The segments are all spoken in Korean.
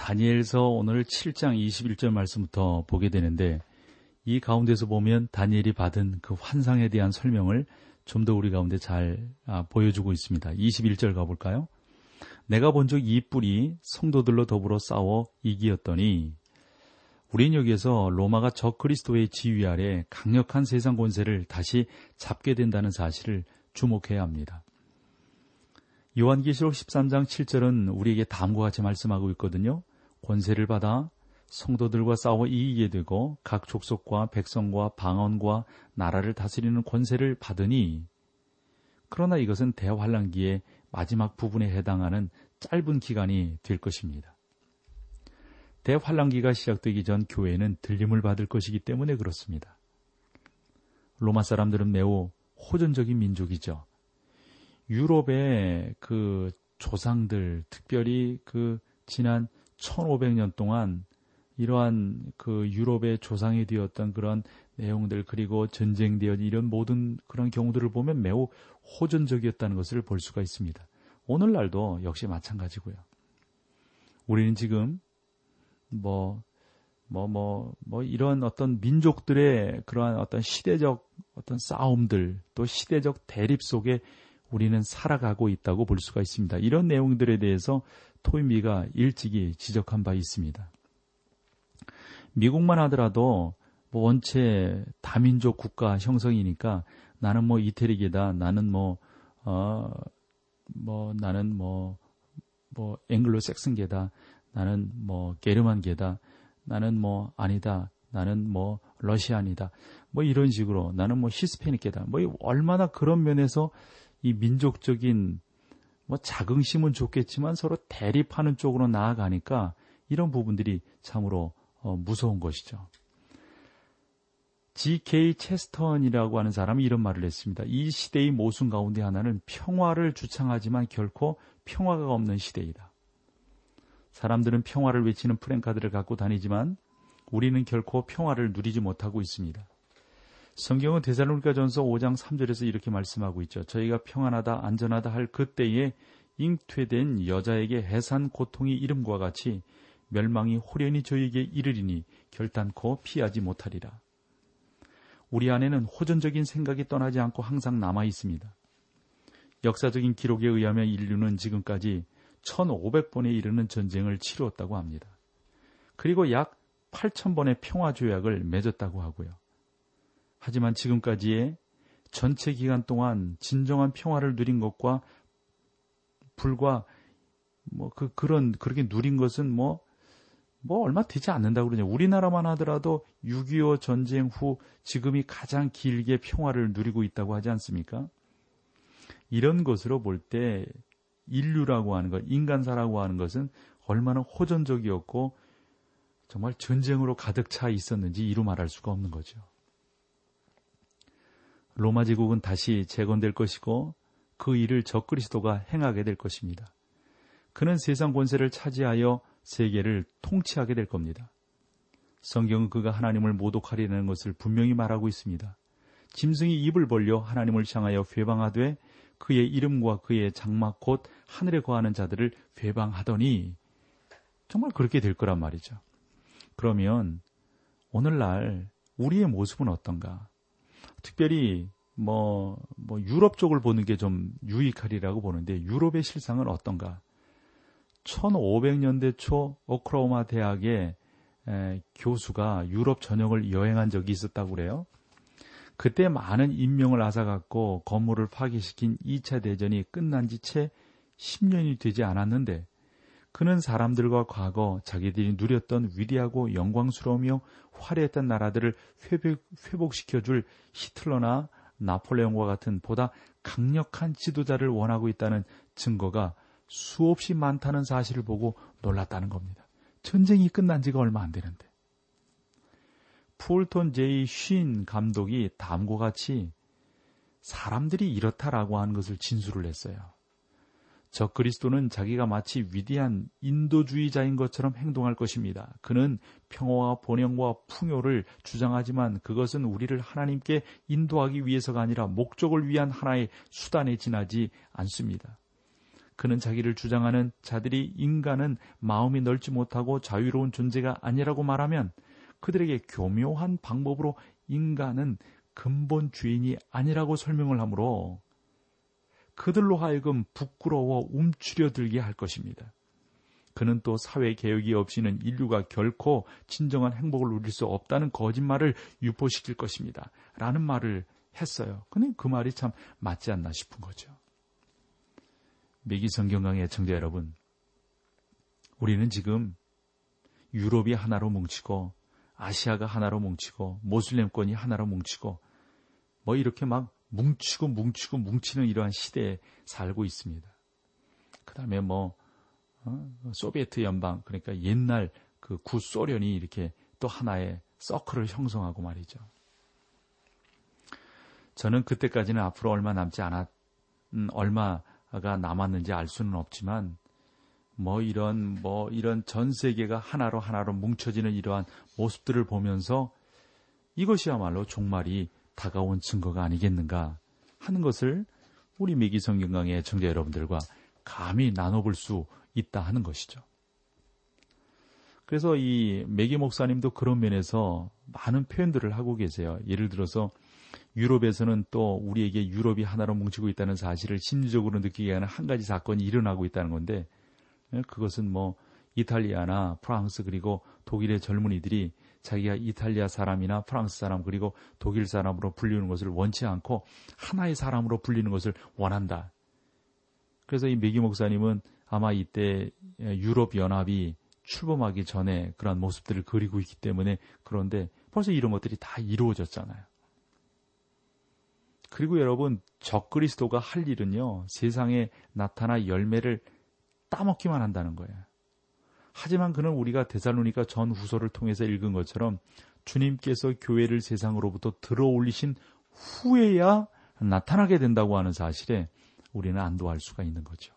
다니엘서 오늘 7장 21절 말씀부터 보게 되는데 이 가운데서 보면 다니엘이 받은 그 환상에 대한 설명을 좀 더 우리 가운데 잘 아, 보여주고 있습니다. 21절 가볼까요? 내가 본 적 이 뿔이 성도들로 더불어 싸워 이기었더니 우린 여기에서 로마가 적 그리스도의 지휘 아래 강력한 세상 권세를 다시 잡게 된다는 사실을 주목해야 합니다. 요한계시록 13장 7절은 우리에게 다음과 같이 말씀하고 있거든요. 권세를 받아 성도들과 싸워 이기게 되고 각 족속과 백성과 방언과 나라를 다스리는 권세를 받으니 그러나 이것은 대환란기의 마지막 부분에 해당하는 짧은 기간이 될 것입니다. 대환란기가 시작되기 전 교회는 들림을 받을 것이기 때문에 그렇습니다. 로마 사람들은 매우 호전적인 민족이죠. 유럽의 그 조상들, 특별히 그 지난 1500년 동안 이러한 그 유럽의 조상이 되었던 그런 내용들 그리고 전쟁되어 이런 모든 그런 경우들을 보면 매우 호전적이었다는 것을 볼 수가 있습니다. 오늘날도 역시 마찬가지고요. 우리는 지금 뭐, 뭐, 뭐, 뭐, 이런 어떤 민족들의 그러한 어떤 시대적 어떤 싸움들, 또 시대적 대립 속에 우리는 살아가고 있다고 볼 수가 있습니다. 이런 내용들에 대해서 토인비가 일찍이 지적한 바 있습니다. 미국만 하더라도 뭐 원체 다민족 국가 형성이니까 나는 뭐 이태리계다, 나는 뭐, 어, 뭐, 나는 뭐, 뭐, 앵글로 섹슨계다, 나는 뭐, 게르만계다, 나는 뭐, 아니다, 나는 뭐, 러시안이다, 뭐 이런 식으로, 나는 뭐, 히스패닉계다, 뭐, 얼마나 그런 면에서 이 민족적인 뭐 자긍심은 좋겠지만 서로 대립하는 쪽으로 나아가니까 이런 부분들이 참으로 어, 무서운 것이죠. G.K. 체스턴이라고 하는 사람이 이런 말을 했습니다. 이 시대의 모순 가운데 하나는 평화를 주창하지만 결코 평화가 없는 시대이다. 사람들은 평화를 외치는 프랭카드를 갖고 다니지만 우리는 결코 평화를 누리지 못하고 있습니다. 성경은 데살로니가 전서 5장 3절에서 이렇게 말씀하고 있죠. 저희가 평안하다 안전하다 할 그때에 잉퇴된 여자에게 해산 고통이 이름과 같이 멸망이 호련히 저에게 이르리니 결단코 피하지 못하리라. 우리 안에는 호전적인 생각이 떠나지 않고 항상 남아 있습니다. 역사적인 기록에 의하면 인류는 지금까지 1500번에 이르는 전쟁을 치루었다고 합니다. 그리고 약 8000번의 평화조약을 맺었다고 하고요. 하지만 지금까지의 전체 기간 동안 진정한 평화를 누린 것과 불과 뭐 그 그런 그렇게 누린 것은 뭐뭐 뭐 얼마 되지 않는다고 그러냐. 우리나라만 하더라도 6.25 전쟁 후 지금이 가장 길게 평화를 누리고 있다고 하지 않습니까? 이런 것으로 볼 때 인류라고 하는 것, 인간사라고 하는 것은 얼마나 호전적이었고 정말 전쟁으로 가득 차 있었는지 이루 말할 수가 없는 거죠. 로마 제국은 다시 재건될 것이고 그 일을 적그리스도가 행하게 될 것입니다. 그는 세상 권세를 차지하여 세계를 통치하게 될 겁니다. 성경은 그가 하나님을 모독하리라는 것을 분명히 말하고 있습니다. 짐승이 입을 벌려 하나님을 향하여 회방하되 그의 이름과 그의 장막 곧 하늘에 거하는 자들을 회방하더니 정말 그렇게 될 거란 말이죠. 그러면 오늘날 우리의 모습은 어떤가? 특별히 뭐, 뭐 유럽 쪽을 보는 게 좀 유익하리라고 보는데 유럽의 실상은 어떤가? 1500년대 초 오클라호마 대학의 에, 교수가 유럽 전역을 여행한 적이 있었다고 그래요. 그때 많은 인명을 앗아갖고 건물을 파괴시킨 2차 대전이 끝난 지 채 10년이 되지 않았는데 그는 사람들과 과거 자기들이 누렸던 위대하고 영광스러우며 화려했던 나라들을 회복, 회복시켜줄 히틀러나 나폴레옹과 같은 보다 강력한 지도자를 원하고 있다는 증거가 수없이 많다는 사실을 보고 놀랐다는 겁니다. 전쟁이 끝난 지가 얼마 안 되는데. 풀톤 제이 쉰 감독이 다음과 같이 사람들이 이렇다라고 하는 것을 진술을 했어요. 저 그리스도는 자기가 마치 위대한 인도주의자인 것처럼 행동할 것입니다. 그는 평화와 번영과 풍요를 주장하지만 그것은 우리를 하나님께 인도하기 위해서가 아니라 목적을 위한 하나의 수단에 지나지 않습니다. 그는 자기를 주장하는 자들이 인간은 마음이 넓지 못하고 자유로운 존재가 아니라고 말하면 그들에게 교묘한 방법으로 인간은 근본 주인이 아니라고 설명을 하므로 그들로 하여금 부끄러워 움츠려들게 할 것입니다. 그는 또 사회 개혁이 없이는 인류가 결코 진정한 행복을 누릴 수 없다는 거짓말을 유포시킬 것입니다. 라는 말을 했어요. 근데 그 말이 참 맞지 않나 싶은 거죠. 매기 성경강의 청자 여러분, 우리는 지금 유럽이 하나로 뭉치고 아시아가 하나로 뭉치고 모슬렘권이 하나로 뭉치고 뭐 이렇게 막 뭉치고 뭉치고 뭉치는 이러한 시대에 살고 있습니다. 그 다음에 뭐 어? 소비에트 연방 그러니까 옛날 그 구소련이 이렇게 또 하나의 서클을 형성하고 말이죠. 저는 그때까지는 앞으로 얼마 남지 않았, 음, 얼마가 남았는지 알 수는 없지만 뭐 이런 뭐 이런 전 세계가 하나로 하나로 뭉쳐지는 이러한 모습들을 보면서 이것이야말로 종말이 다가온 증거가 아니겠는가 하는 것을 우리 미기 성경강의 청자 여러분들과 감히 나눠볼 수 있다 하는 것이죠. 그래서 이 메기 목사님도 그런 면에서 많은 표현들을 하고 계세요. 예를 들어서 유럽에서는 또 우리에게 유럽이 하나로 뭉치고 있다는 사실을 심리적으로 느끼게 하는 한 가지 사건이 일어나고 있다는 건데 그것은 뭐 이탈리아나 프랑스 그리고 독일의 젊은이들이 자기가 이탈리아 사람이나 프랑스 사람 그리고 독일 사람으로 불리는 것을 원치 않고 하나의 사람으로 불리는 것을 원한다. 그래서 이 메기 목사님은 아마 이때 유럽 연합이 출범하기 전에 그런 모습들을 그리고 있기 때문에 그런데 벌써 이런 것들이 다 이루어졌잖아요. 그리고 여러분 적그리스도가 할 일은요 세상에 나타나 열매를 따먹기만 한다는 거예요. 하지만 그는 우리가 데살로니가 전 후서를 통해서 읽은 것처럼 주님께서 교회를 세상으로부터 들어올리신 후에야 나타나게 된다고 하는 사실에 우리는 안도할 수가 있는 거죠.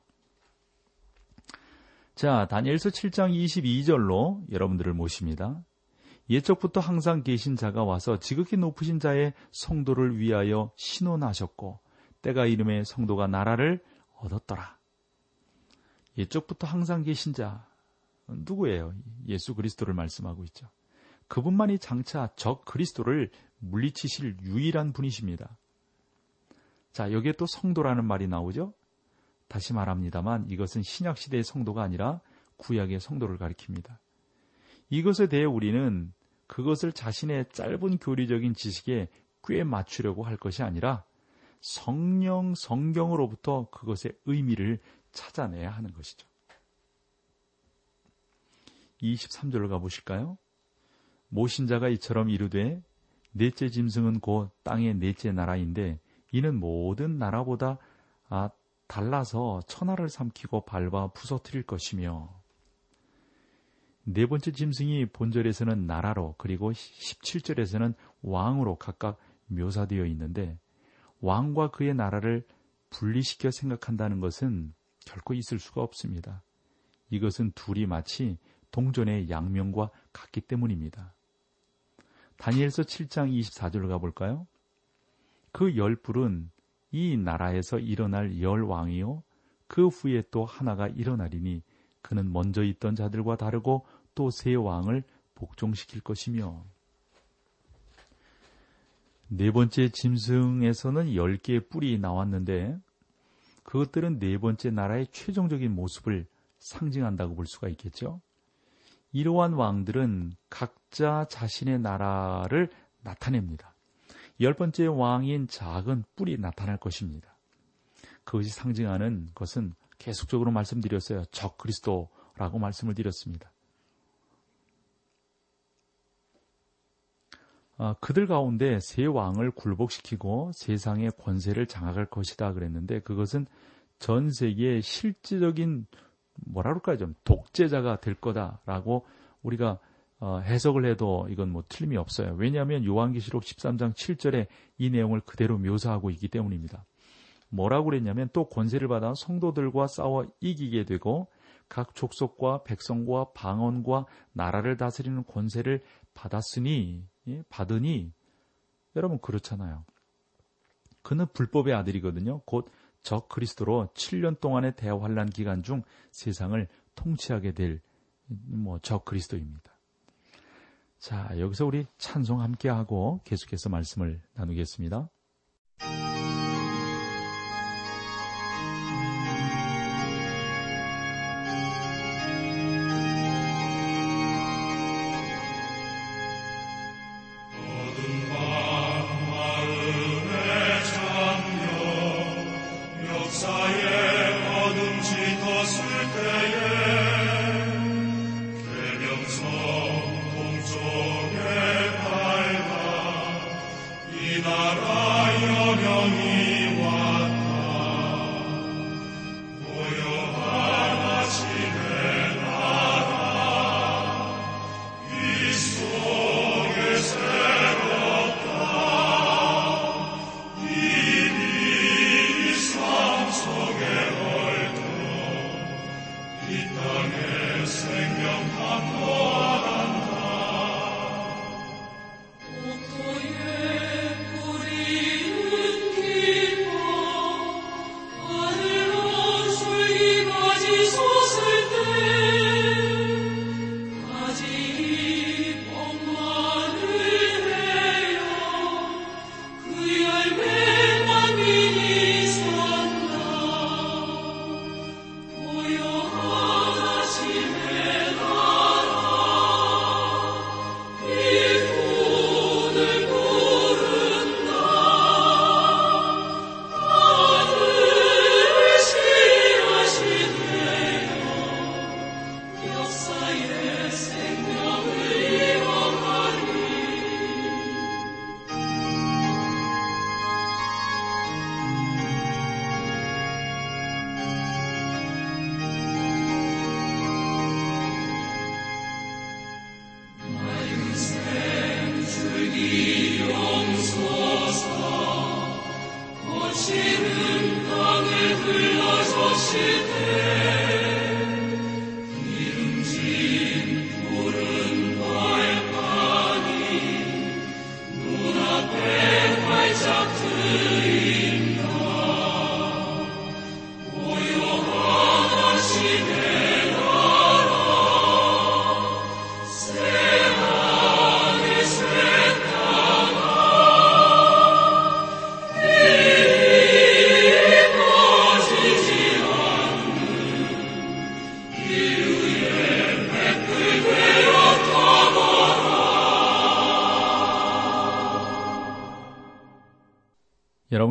자, 다니엘서 7장 22절로 여러분들을 모십니다. 예적부터 항상 계신 자가 와서 지극히 높으신 자의 성도를 위하여 신원하셨고 때가 이름의 성도가 나라를 얻었더라. 예적부터 항상 계신 자, 누구예요? 예수 그리스도를 말씀하고 있죠. 그분만이 장차 적 그리스도를 물리치실 유일한 분이십니다. 자, 여기에 또 성도라는 말이 나오죠? 다시 말합니다만 이것은 신약 시대의 성도가 아니라 구약의 성도를 가리킵니다. 이것에 대해 우리는 그것을 자신의 짧은 교리적인 지식에 꽤 맞추려고 할 것이 아니라 성령 성경으로부터 그것의 의미를 찾아내야 하는 것이죠. 23절로 가보실까요? 모신 자가 이처럼 이르되 넷째 짐승은 곧 땅의 넷째 나라인데 이는 모든 나라보다 아, 달라서 천하를 삼키고 밟아 부서뜨릴 것이며 네 번째 짐승이 본절에서는 나라로 그리고 17절에서는 왕으로 각각 묘사되어 있는데 왕과 그의 나라를 분리시켜 생각한다는 것은 결코 있을 수가 없습니다. 이것은 둘이 마치 동전의 양면과 같기 때문입니다. 다니엘서 7장 24절을 가볼까요? 그 열불은 이 나라에서 일어날 열 왕이요. 그 후에 또 하나가 일어나리니 그는 먼저 있던 자들과 다르고 또새 왕을 복종시킬 것이며 네 번째 짐승에서는 열 개의 뿔이 나왔는데 그것들은 네 번째 나라의 최종적인 모습을 상징한다고 볼 수가 있겠죠. 이러한 왕들은 각자 자신의 나라를 나타냅니다. 열 번째 왕인 작은 뿔이 나타날 것입니다. 그것이 상징하는 것은 계속적으로 말씀드렸어요. 적 그리스도라고 말씀을 드렸습니다. 아, 그들 가운데 세 왕을 굴복시키고 세상의 권세를 장악할 것이다 그랬는데 그것은 전 세계의 실질적인 뭐라 그럴까요? 좀 독재자가 될 거다라고 우리가 어, 해석을 해도 이건 뭐 틀림이 없어요. 왜냐하면 요한계시록 13장 7절에 이 내용을 그대로 묘사하고 있기 때문입니다. 뭐라고 그랬냐면 또 권세를 받아 성도들과 싸워 이기게 되고 각 족속과 백성과 방언과 나라를 다스리는 권세를 받았으니 예? 받으니 여러분 그렇잖아요. 그는 불법의 아들이거든요. 곧 적 그리스도로 7년 동안의 대환란 기간 중 세상을 통치하게 될 뭐적 그리스도입니다. 자, 여기서 우리 찬송 함께 하고 계속해서 말씀을 나누겠습니다.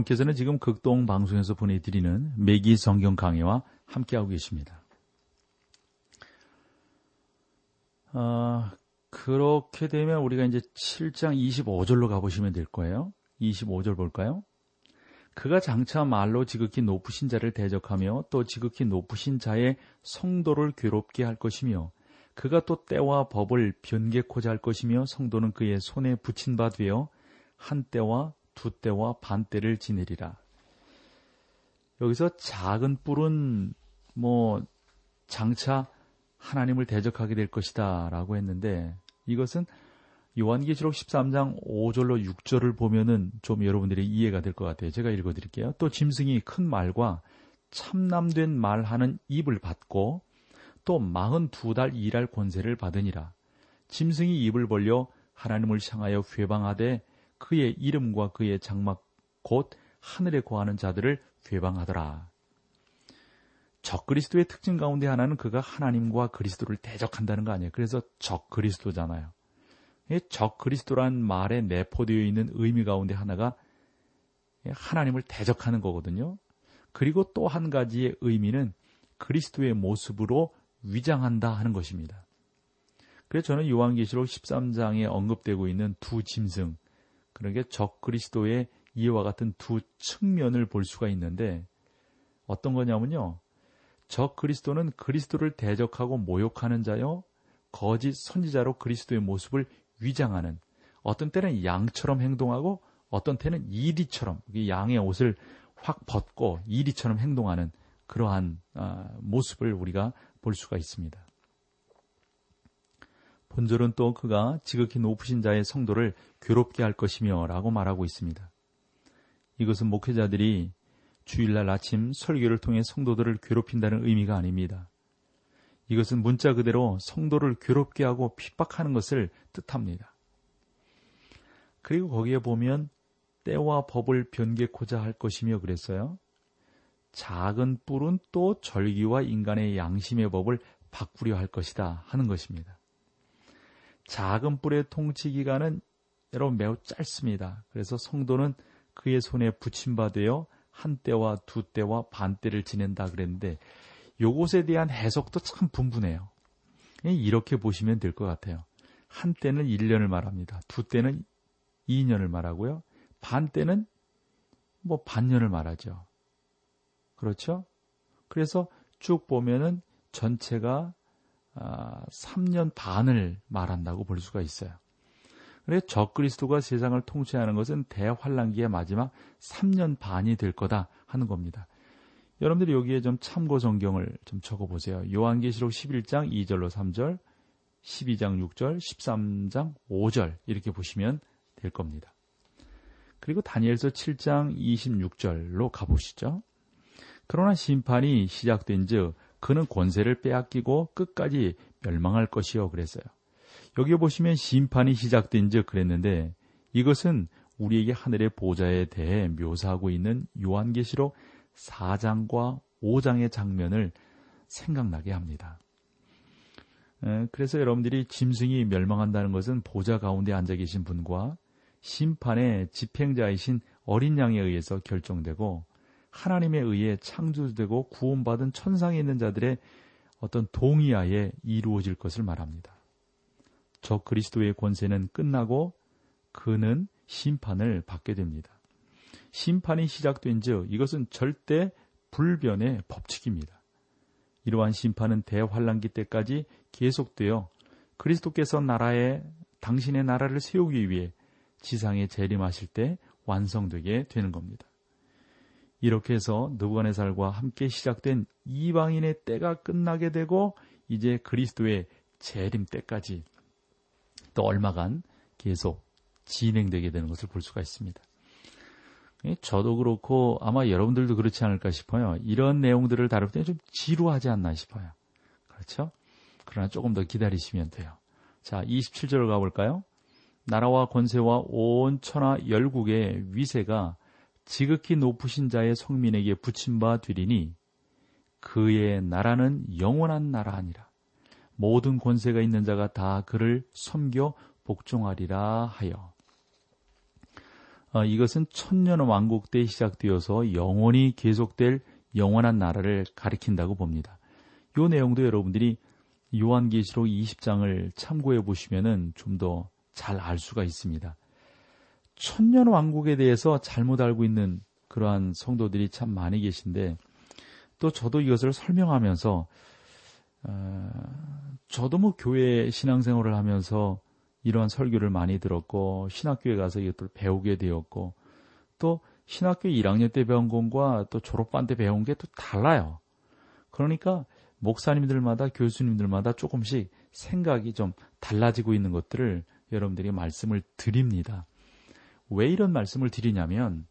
여러분께서는 지금 극동 방송에서 보내드리는 매기 성경 강의와 함께하고 계십니다. 어, 그렇게 되면 우리가 이제 7장 25절로 가보시면 될 거예요. 25절 볼까요? 그가 장차 말로 지극히 높으신 자를 대적하며 또 지극히 높으신 자의 성도를 괴롭게 할 것이며 그가 또 때와 법을 변개코자 할 것이며 성도는 그의 손에 붙인 바 되어 한 때와 두 때와 반 때를 지내리라. 여기서 작은 뿔은 뭐 장차 하나님을 대적하게 될 것이다 라고 했는데 이것은 요한계시록 13장 5절로 6절을 보면은 좀 여러분들이 이해가 될 것 같아요. 제가 읽어 드릴게요. 또 짐승이 큰 말과 참남된 말하는 입을 받고 또 마흔 두 달 일할 권세를 받으니라. 짐승이 입을 벌려 하나님을 향하여 회방하되 그의 이름과 그의 장막 곧 하늘에 거하는 자들을 회방하더라. 적 그리스도의 특징 가운데 하나는 그가 하나님과 그리스도를 대적한다는 거 아니에요. 그래서 적 그리스도잖아요. 적 그리스도란 말에 내포되어 있는 의미 가운데 하나가 하나님을 대적하는 거거든요. 그리고 또 한 가지의 의미는 그리스도의 모습으로 위장한다 하는 것입니다. 그래서 저는 요한계시록 13장에 언급되고 있는 두 짐승, 그러게 적 그리스도의 이와 같은 두 측면을 볼 수가 있는데 어떤 거냐면요. 적 그리스도는 그리스도를 대적하고 모욕하는 자요. 거짓 선지자로 그리스도의 모습을 위장하는 어떤 때는 양처럼 행동하고 어떤 때는 이리처럼 양의 옷을 확 벗고 이리처럼 행동하는 그러한 아, 모습을 우리가 볼 수가 있습니다. 본절은 또 그가 지극히 높으신 자의 성도를 괴롭게 할 것이며 라고 말하고 있습니다. 이것은 목회자들이 주일날 아침 설교를 통해 성도들을 괴롭힌다는 의미가 아닙니다. 이것은 문자 그대로 성도를 괴롭게 하고 핍박하는 것을 뜻합니다. 그리고 거기에 보면 때와 법을 변개코자 할 것이며 그랬어요. 작은 뿔은 또 절기와 인간의 양심의 법을 바꾸려 할 것이다 하는 것입니다. 작은 뿔의 통치 기간은 여러분 매우 짧습니다. 그래서 성도는 그의 손에 붙임바되어 한 때와 두 때와 반 때를 지낸다 그랬는데 요것에 대한 해석도 참 분분해요. 이렇게 보시면 될 것 같아요. 한 때는 1년을 말합니다. 두 때는 2년을 말하고요. 반 때는 뭐 반년을 말하죠. 그렇죠? 그래서 쭉 보면은 전체가 3년 아, 반을 말한다고 볼 수가 있어요. 그래서 적그리스도가 세상을 통치하는 것은 대환란기의 마지막 3년 반이 될 거다 하는 겁니다. 여러분들이 여기에 좀 참고 성경을 좀 적어 보세요. 요한계시록 11장 2절로 3절, 12장 6절, 13장 5절 이렇게 보시면 될 겁니다. 그리고 다니엘서 7장 26절로 가보시죠. 그러나 심판이 시작된 즉 그는 권세를 빼앗기고 끝까지 멸망할 것이요 그랬어요. 여기 보시면 심판이 시작된 즉 그랬는데 이것은 우리에게 하늘의 보좌에 대해 묘사하고 있는 요한계시록 4장과 5장의 장면을 생각나게 합니다. 그래서 여러분들이 짐승이 멸망한다는 것은 보좌 가운데 앉아 계신 분과 심판의 집행자이신 어린 양에 의해서 결정되고 하나님에 의해 창조되고 구원받은 천상에 있는 자들의 어떤 동의하에 이루어질 것을 말합니다. 저 그리스도의 권세는 끝나고 그는 심판을 받게 됩니다. 심판이 시작된 즉 이것은 절대 불변의 법칙입니다. 이러한 심판은 대환란기 때까지 계속되어 그리스도께서 나라에 당신의 나라를 세우기 위해 지상에 재림하실 때 완성되게 되는 겁니다. 이렇게 해서 느부갓네살과 함께 시작된 이방인의 때가 끝나게 되고 이제 그리스도의 재림 때까지 또 얼마간 계속 진행되게 되는 것을 볼 수가 있습니다. 저도 그렇고 아마 여러분들도 그렇지 않을까 싶어요. 이런 내용들을 다룰 때 좀 지루하지 않나 싶어요. 그렇죠? 그러나 조금 더 기다리시면 돼요. 자, 27절 가볼까요? 나라와 권세와 온 천하 열국의 위세가 지극히 높으신 자의 성민에게 붙임 바 되리니 그의 나라는 영원한 나라 아니라 모든 권세가 있는 자가 다 그를 섬겨 복종하리라 하여 어, 이것은 천년 왕국 때 시작되어서 영원히 계속될 영원한 나라를 가리킨다고 봅니다. 이 내용도 여러분들이 요한계시록 20장을 참고해 보시면은 좀 더 잘 알 수가 있습니다. 천년 왕국에 대해서 잘못 알고 있는 그러한 성도들이 참 많이 계신데 또 저도 이것을 설명하면서 어, 저도 뭐 교회 신앙생활을 하면서 이러한 설교를 많이 들었고 신학교에 가서 이것들 배우게 되었고 또 신학교 1학년 때 배운 것과 또 졸업반 때 배운 게 또 달라요. 그러니까 목사님들마다 교수님들마다 조금씩 생각이 좀 달라지고 있는 것들을 여러분들이 말씀을 드립니다. 왜 이런 말씀을 드리냐면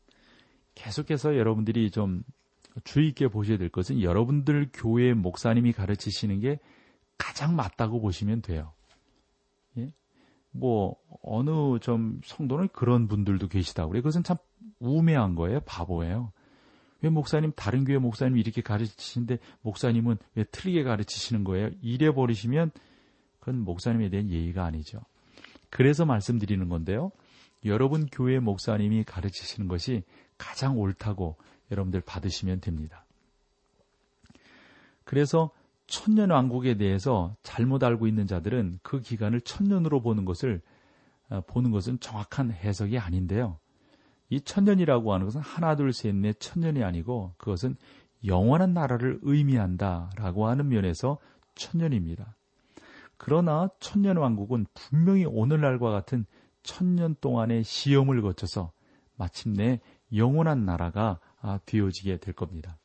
계속해서 여러분들이 좀 주의 있게 보셔야 될 것은 여러분들 교회 목사님이 가르치시는 게 가장 맞다고 보시면 돼요. 예? 뭐 어느 좀 성도는 그런 분들도 계시다고 그래. 그것은 참 우매한 거예요. 바보예요. 왜 목사님 다른 교회 목사님 이렇게 가르치시는데 목사님은 왜 틀리게 가르치시는 거예요? 이래 버리시면 그건 목사님에 대한 예의가 아니죠. 그래서 말씀드리는 건데요. 여러분 교회 목사님이 가르치시는 것이 가장 옳다고 여러분들 받으시면 됩니다. 그래서 천년 왕국에 대해서 잘못 알고 있는 자들은 그 기간을 천년으로 보는 것을 어, 보는 것은 정확한 해석이 아닌데요. 이 천년이라고 하는 것은 하나 둘 셋 넷 천년이 아니고 그것은 영원한 나라를 의미한다라고 하는 면에서 천년입니다. 그러나 천년 왕국은 분명히 오늘날과 같은 천년 동안의 시험을 거쳐서 마침내 영원한 나라가 아, 되어지게 될 겁니다.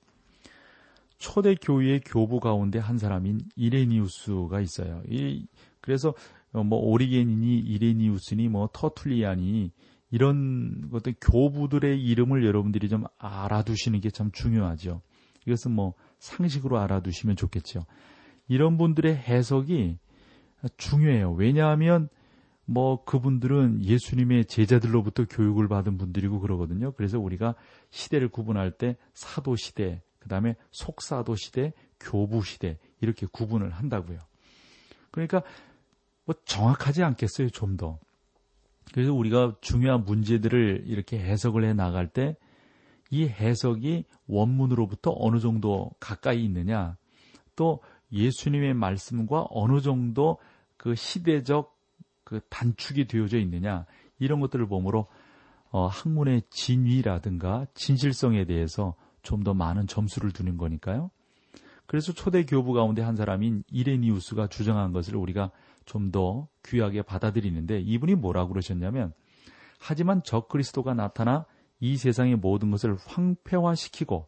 초대 교회의 교부 가운데 한 사람인 이레니우스가 있어요. 이, 그래서 뭐 오리겐이니 이레니우스니 뭐 터툴리안이 이런 것들 교부들의 이름을 여러분들이 좀 알아두시는 게 참 중요하죠. 이것은 뭐 상식으로 알아두시면 좋겠죠. 이런 분들의 해석이 중요해요. 왜냐하면 뭐 그분들은 예수님의 제자들로부터 교육을 받은 분들이고 그러거든요. 그래서 우리가 시대를 구분할 때 사도 시대, 그 다음에 속사도 시대, 교부 시대 이렇게 구분을 한다고요. 그러니까 뭐 정확하지 않겠어요, 좀 더. 그래서 우리가 중요한 문제들을 이렇게 해석을 해 나갈 때 이 해석이 원문으로부터 어느 정도 가까이 있느냐, 또 예수님의 말씀과 어느 정도 그 시대적 그 단축이 되어져 있느냐, 이런 것들을 보므로 어, 학문의 진위라든가 진실성에 대해서 좀 더 많은 점수를 두는 거니까요. 그래서 초대 교부 가운데 한 사람인 이레니우스가 주장한 것을 우리가 좀 더 귀하게 받아들이는데 이분이 뭐라고 그러셨냐면 하지만 적 그리스도가 나타나 이 세상의 모든 것을 황폐화시키고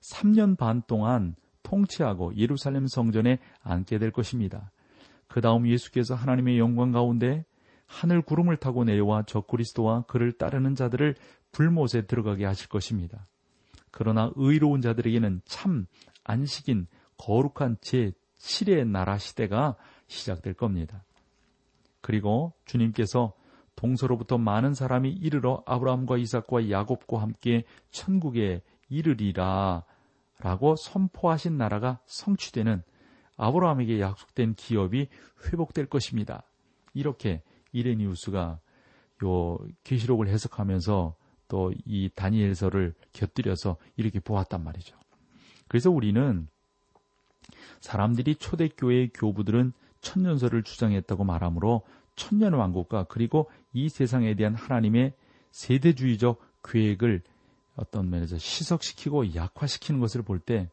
3년 반 동안 통치하고 예루살렘 성전에 앉게 될 것입니다. 그 다음 예수께서 하나님의 영광 가운데 하늘 구름을 타고 내려와 적 그리스도와 그를 따르는 자들을 불못에 들어가게 하실 것입니다. 그러나 의로운 자들에게는 참 안식인 거룩한 제7의 나라 시대가 시작될 겁니다. 그리고 주님께서 동서로부터 많은 사람이 이르러 아브라함과 이삭과 야곱과 함께 천국에 이르리라 라고 선포하신 나라가 성취되는 아브라함에게 약속된 기업이 회복될 것입니다. 이렇게 이레니우스가 요 계시록을 해석하면서 또 이 다니엘서를 곁들여서 이렇게 보았단 말이죠. 그래서 우리는 사람들이 초대교회의 교부들은 천년설을 주장했다고 말하므로 천년 왕국과 그리고 이 세상에 대한 하나님의 세대주의적 계획을 어떤 면에서 시석시키고 약화시키는 것을 볼 때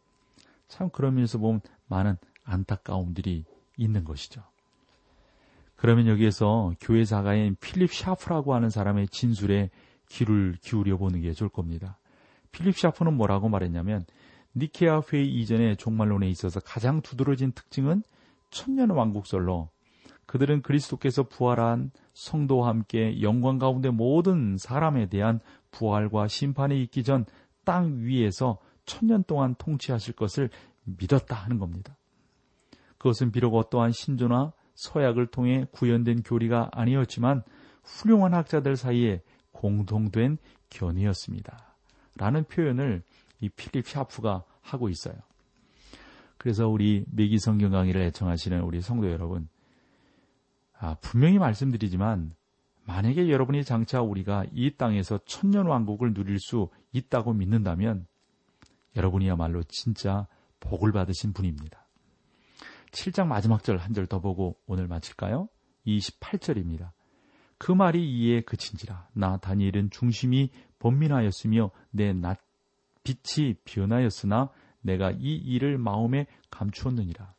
참 그런 면에서 보면 많은 안타까움들이 있는 것이죠. 그러면 여기에서 교회 사가인 필립 샤프라고 하는 사람의 진술에 귀를 기울여 보는 게 좋을 겁니다. 필립 샤프는 뭐라고 말했냐면 니케아 회의 이전의 종말론에 있어서 가장 두드러진 특징은 천년 왕국설로 그들은 그리스도께서 부활한 성도와 함께 영광 가운데 모든 사람에 대한 부활과 심판이 있기 전 땅 위에서 천년 동안 통치하실 것을 믿었다 하는 겁니다. 그것은 비록 어떠한 신조나 서약을 통해 구현된 교리가 아니었지만 훌륭한 학자들 사이에 공동된 견해였습니다. 라는 표현을 이 필립 샤프가 하고 있어요. 그래서 우리 매기 성경 강의를 애청하시는 우리 성도 여러분, 아, 분명히 말씀드리지만 만약에 여러분이 장차 우리가 이 땅에서 천년 왕국을 누릴 수 있다고 믿는다면 여러분이야말로 진짜 복을 받으신 분입니다. 7장 마지막 절 한 절 더 보고 오늘 마칠까요? 28절입니다. 그 말이 이에 그친지라 나 다니엘은 중심이 번민하였으며 내낯 빛이 변하였으나 내가 이 일을 마음에 감추었느니라.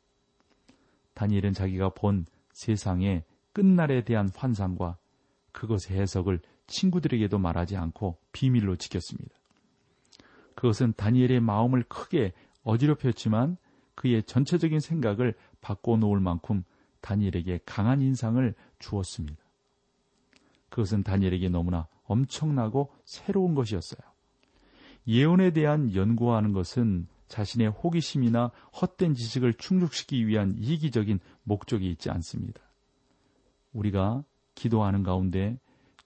다니엘은 자기가 본 세상의 끝날에 대한 환상과 그것의 해석을 친구들에게도 말하지 않고 비밀로 지켰습니다. 그것은 다니엘의 마음을 크게 어지럽혔지만 그의 전체적인 생각을 바꿔놓을 만큼 다니엘에게 강한 인상을 주었습니다. 그것은 다니엘에게 너무나 엄청나고 새로운 것이었어요. 예언에 대한 연구하는 것은 자신의 호기심이나 헛된 지식을 충족시키기 위한 이기적인 목적이 있지 않습니다. 우리가 기도하는 가운데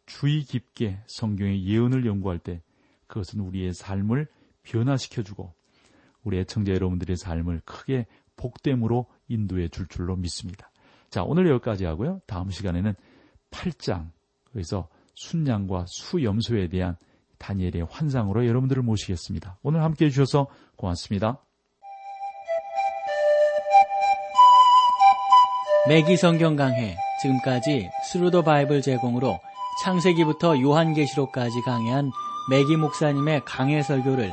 주의 깊게 성경의 예언을 연구할 때 그것은 우리의 삶을 변화시켜주고 우리 애청자 여러분들의 삶을 크게 복됨으로 인도해 줄 줄로 믿습니다. 자, 오늘 여기까지 하고요. 다음 시간에는 8장, 그래서 순양과 수염소에 대한 다니엘의 환상으로 여러분들을 모시겠습니다. 오늘 함께 해주셔서 고맙습니다. 맥기 성경 강해 지금까지 Thru the Bible 제공으로 창세기부터 요한계시록까지 강해한 맥기 목사님의 강해 설교를